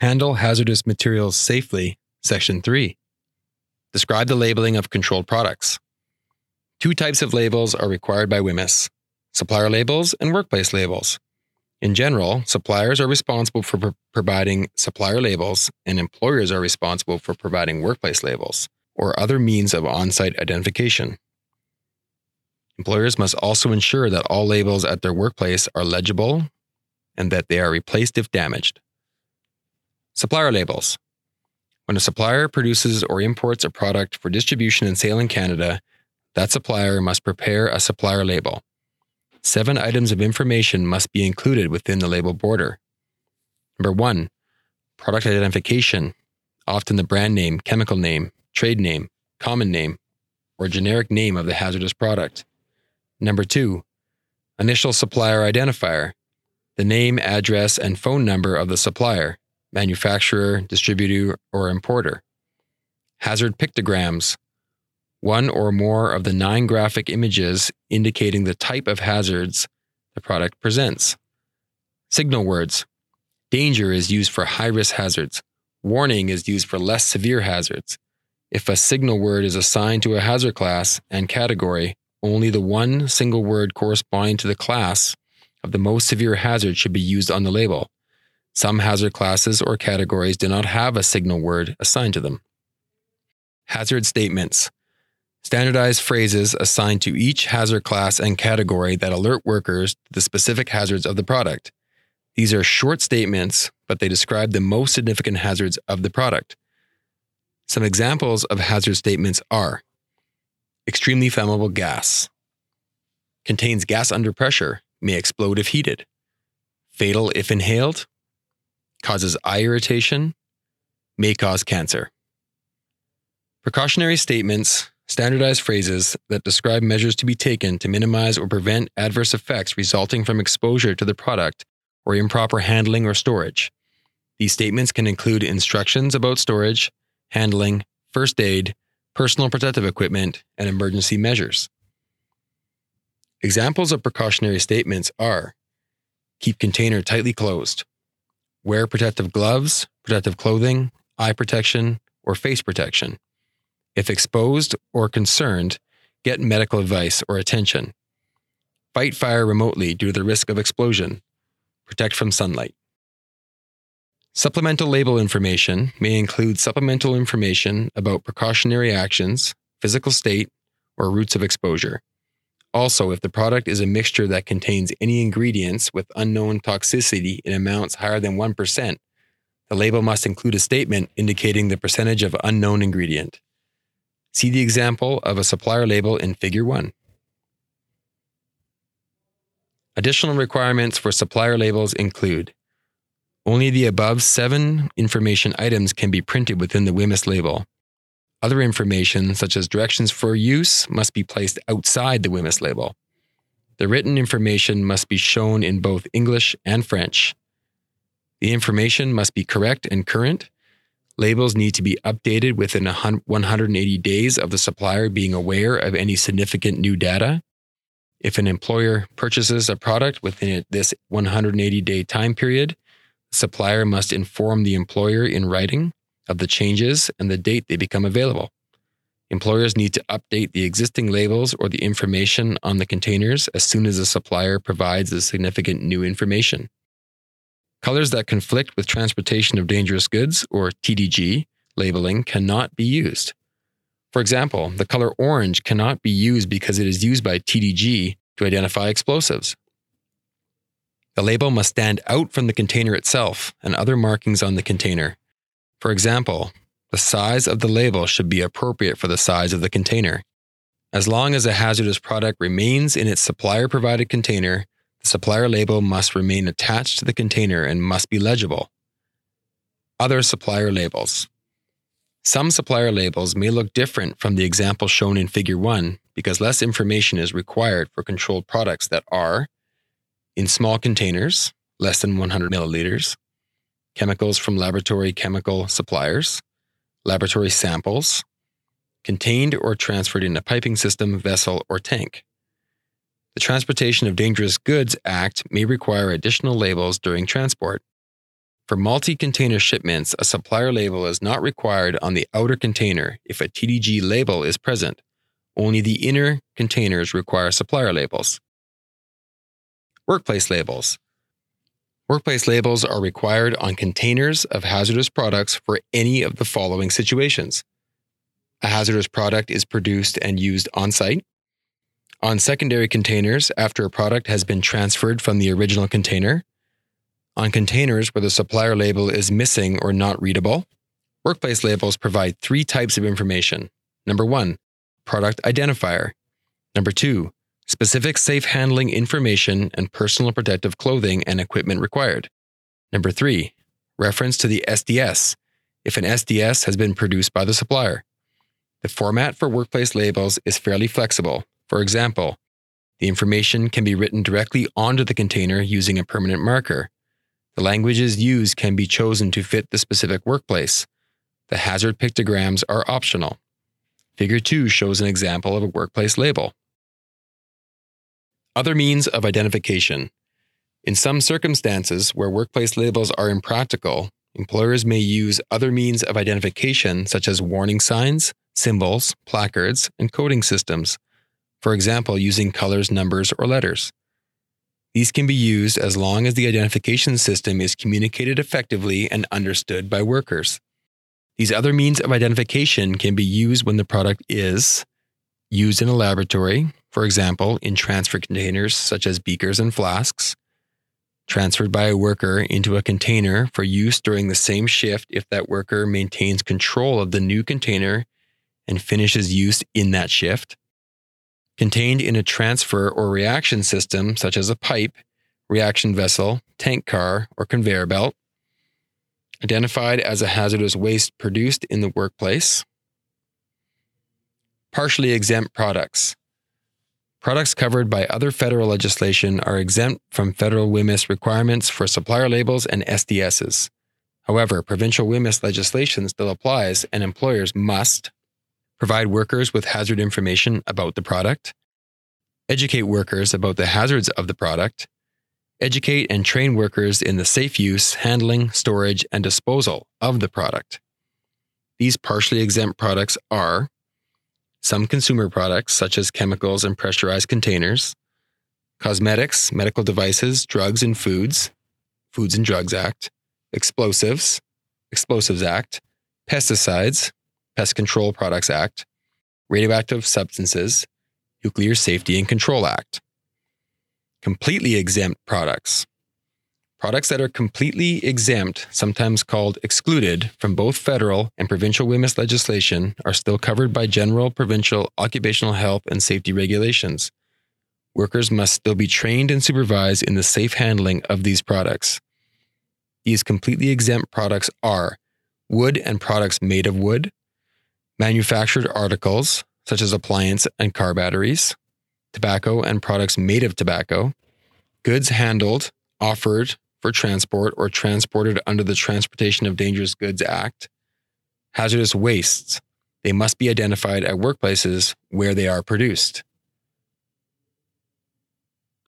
Handle hazardous materials safely, Section 3. Describe the labeling of controlled products. Two types of labels are required by WHMIS supplier labels and workplace labels. In general, suppliers are responsible for pro- providing supplier labels, and employers are responsible for providing workplace labels or other means of on site identification. Employers must also ensure that all labels at their workplace are legible and that they are replaced if damaged. Supplier labels. When a supplier produces or imports a product for distribution and sale in Canada, that supplier must prepare a supplier label. Seven items of information must be included within the label border. Number one, product identification, often the brand name, chemical name, trade name, common name, or generic name of the hazardous product. Number two, initial supplier identifier, the name, address, and phone number of the supplier, manufacturer, distributor, or importer. Hazard pictograms, one or more of the nine graphic images indicating the type of hazards the product presents. Signal words. Danger is used for high risk hazards. Warning is used for less severe hazards. If a signal word is assigned to a hazard class and category, only the one single word corresponding to the class of the most severe hazard should be used on the label. Some hazard classes or categories do not have a signal word assigned to them. Hazard statements. Standardized phrases assigned to each hazard class and category that alert workers to the specific hazards of the product. These are short statements, but they describe the most significant hazards of the product. Some examples of hazard statements are extremely flammable gas, contains gas under pressure, may explode if heated, fatal if inhaled, causes eye irritation, may cause cancer. Precautionary statements, standardized phrases that describe measures to be taken to minimize or prevent adverse effects resulting from exposure to the product or improper handling or storage. These statements can include instructions about storage, handling, first aid, personal protective equipment, and emergency measures. Examples of precautionary statements are keep container tightly closed, wear protective gloves, protective clothing, eye protection, or face protection. If exposed or concerned, get medical advice or attention. Fight fire remotely due to the risk of explosion. Protect from sunlight. Supplemental label information may include supplemental information about precautionary actions, physical state, or routes of exposure. Also, if the product is a mixture that contains any ingredients with unknown toxicity in amounts higher than 1%, the label must include a statement indicating the percentage of unknown ingredient. See the example of a supplier label in Figure 1. Additional requirements for supplier labels include only the above seven information items can be printed within the WHMIS label. Other information, such as directions for use, must be placed outside the WHMIS label. The written information must be shown in both English and French. The information must be correct and current. Labels need to be updated within 180 days of the supplier being aware of any significant new data. If an employer purchases a product within this 180 day time period, the supplier must inform the employer in writing of the changes and the date they become available. Employers need to update the existing labels or the information on the containers as soon as the supplier provides the significant new information. Colors that conflict with transportation of dangerous goods, or TDG, labeling cannot be used. For example, the color orange cannot be used because it is used by TDG to identify explosives. The label must stand out from the container itself and other markings on the container. For example, the size of the label should be appropriate for the size of the container. As long as a hazardous product remains in its supplier provided container, the supplier label must remain attached to the container and must be legible. Other supplier labels. Some supplier labels may look different from the example shown in Figure 1 because less information is required for controlled products that are in small containers, less than 100 milliliters, chemicals from laboratory chemical suppliers, laboratory samples, contained or transferred in a piping system, vessel, or tank. The Transportation of Dangerous Goods Act may require additional labels during transport. For multi container shipments, a supplier label is not required on the outer container if a TDG label is present. Only the inner containers require supplier labels. Workplace labels. Workplace labels are required on containers of hazardous products for any of the following situations. A hazardous product is produced and used on site. On secondary containers after a product has been transferred from the original container on containers where the supplier label is missing or not readable. Workplace labels provide three types of information. Number one, product identifier. Number two, specific safe handling information and personal protective clothing and equipment required. Number three, reference to the SDS if an SDS has been produced by the supplier. The format for workplace labels is fairly flexible. For example, the information can be written directly onto the container using a permanent marker. The languages used can be chosen to fit the specific workplace. The hazard pictograms are optional. Figure 2 shows an example of a workplace label. Other means of identification. In some circumstances where workplace labels are impractical, employers may use other means of identification such as warning signs, symbols, placards, and coding systems, for example, using colors, numbers, or letters. These can be used as long as the identification system is communicated effectively and understood by workers. These other means of identification can be used when the product is used in a laboratory, for example, in transfer containers such as beakers and flasks, transferred by a worker into a container for use during the same shift if that worker maintains control of the new container and finishes use in that shift, contained in a transfer or reaction system such as a pipe, reaction vessel, tank car, or conveyor belt, identified as a hazardous waste produced in the workplace, partially exempt products. Products covered by other federal legislation are exempt from federal WHMIS requirements for supplier labels and SDSs. However, provincial WHMIS legislation still applies, and employers must provide workers with hazard information about the product, educate workers about the hazards of the product, educate and train workers in the safe use, handling, storage, and disposal of the product. These partially exempt products are some consumer products, such as chemicals and pressurized containers, cosmetics, medical devices, drugs and foods, Foods and Drugs Act, explosives, Explosives Act, pesticides, Pest Control Products Act, Radioactive Substances, Nuclear Safety and Control Act. Completely exempt products. Products that are completely exempt, sometimes called excluded, from both federal and provincial WHMIS legislation, are still covered by general provincial occupational health and safety regulations. Workers must still be trained and supervised in the safe handling of these products. These completely exempt products are wood and products made of wood, manufactured articles such as appliance and car batteries, tobacco and products made of tobacco, goods handled, offered for transport or transported under the Transportation of Dangerous Goods Act, hazardous wastes. They must be identified at workplaces where they are produced.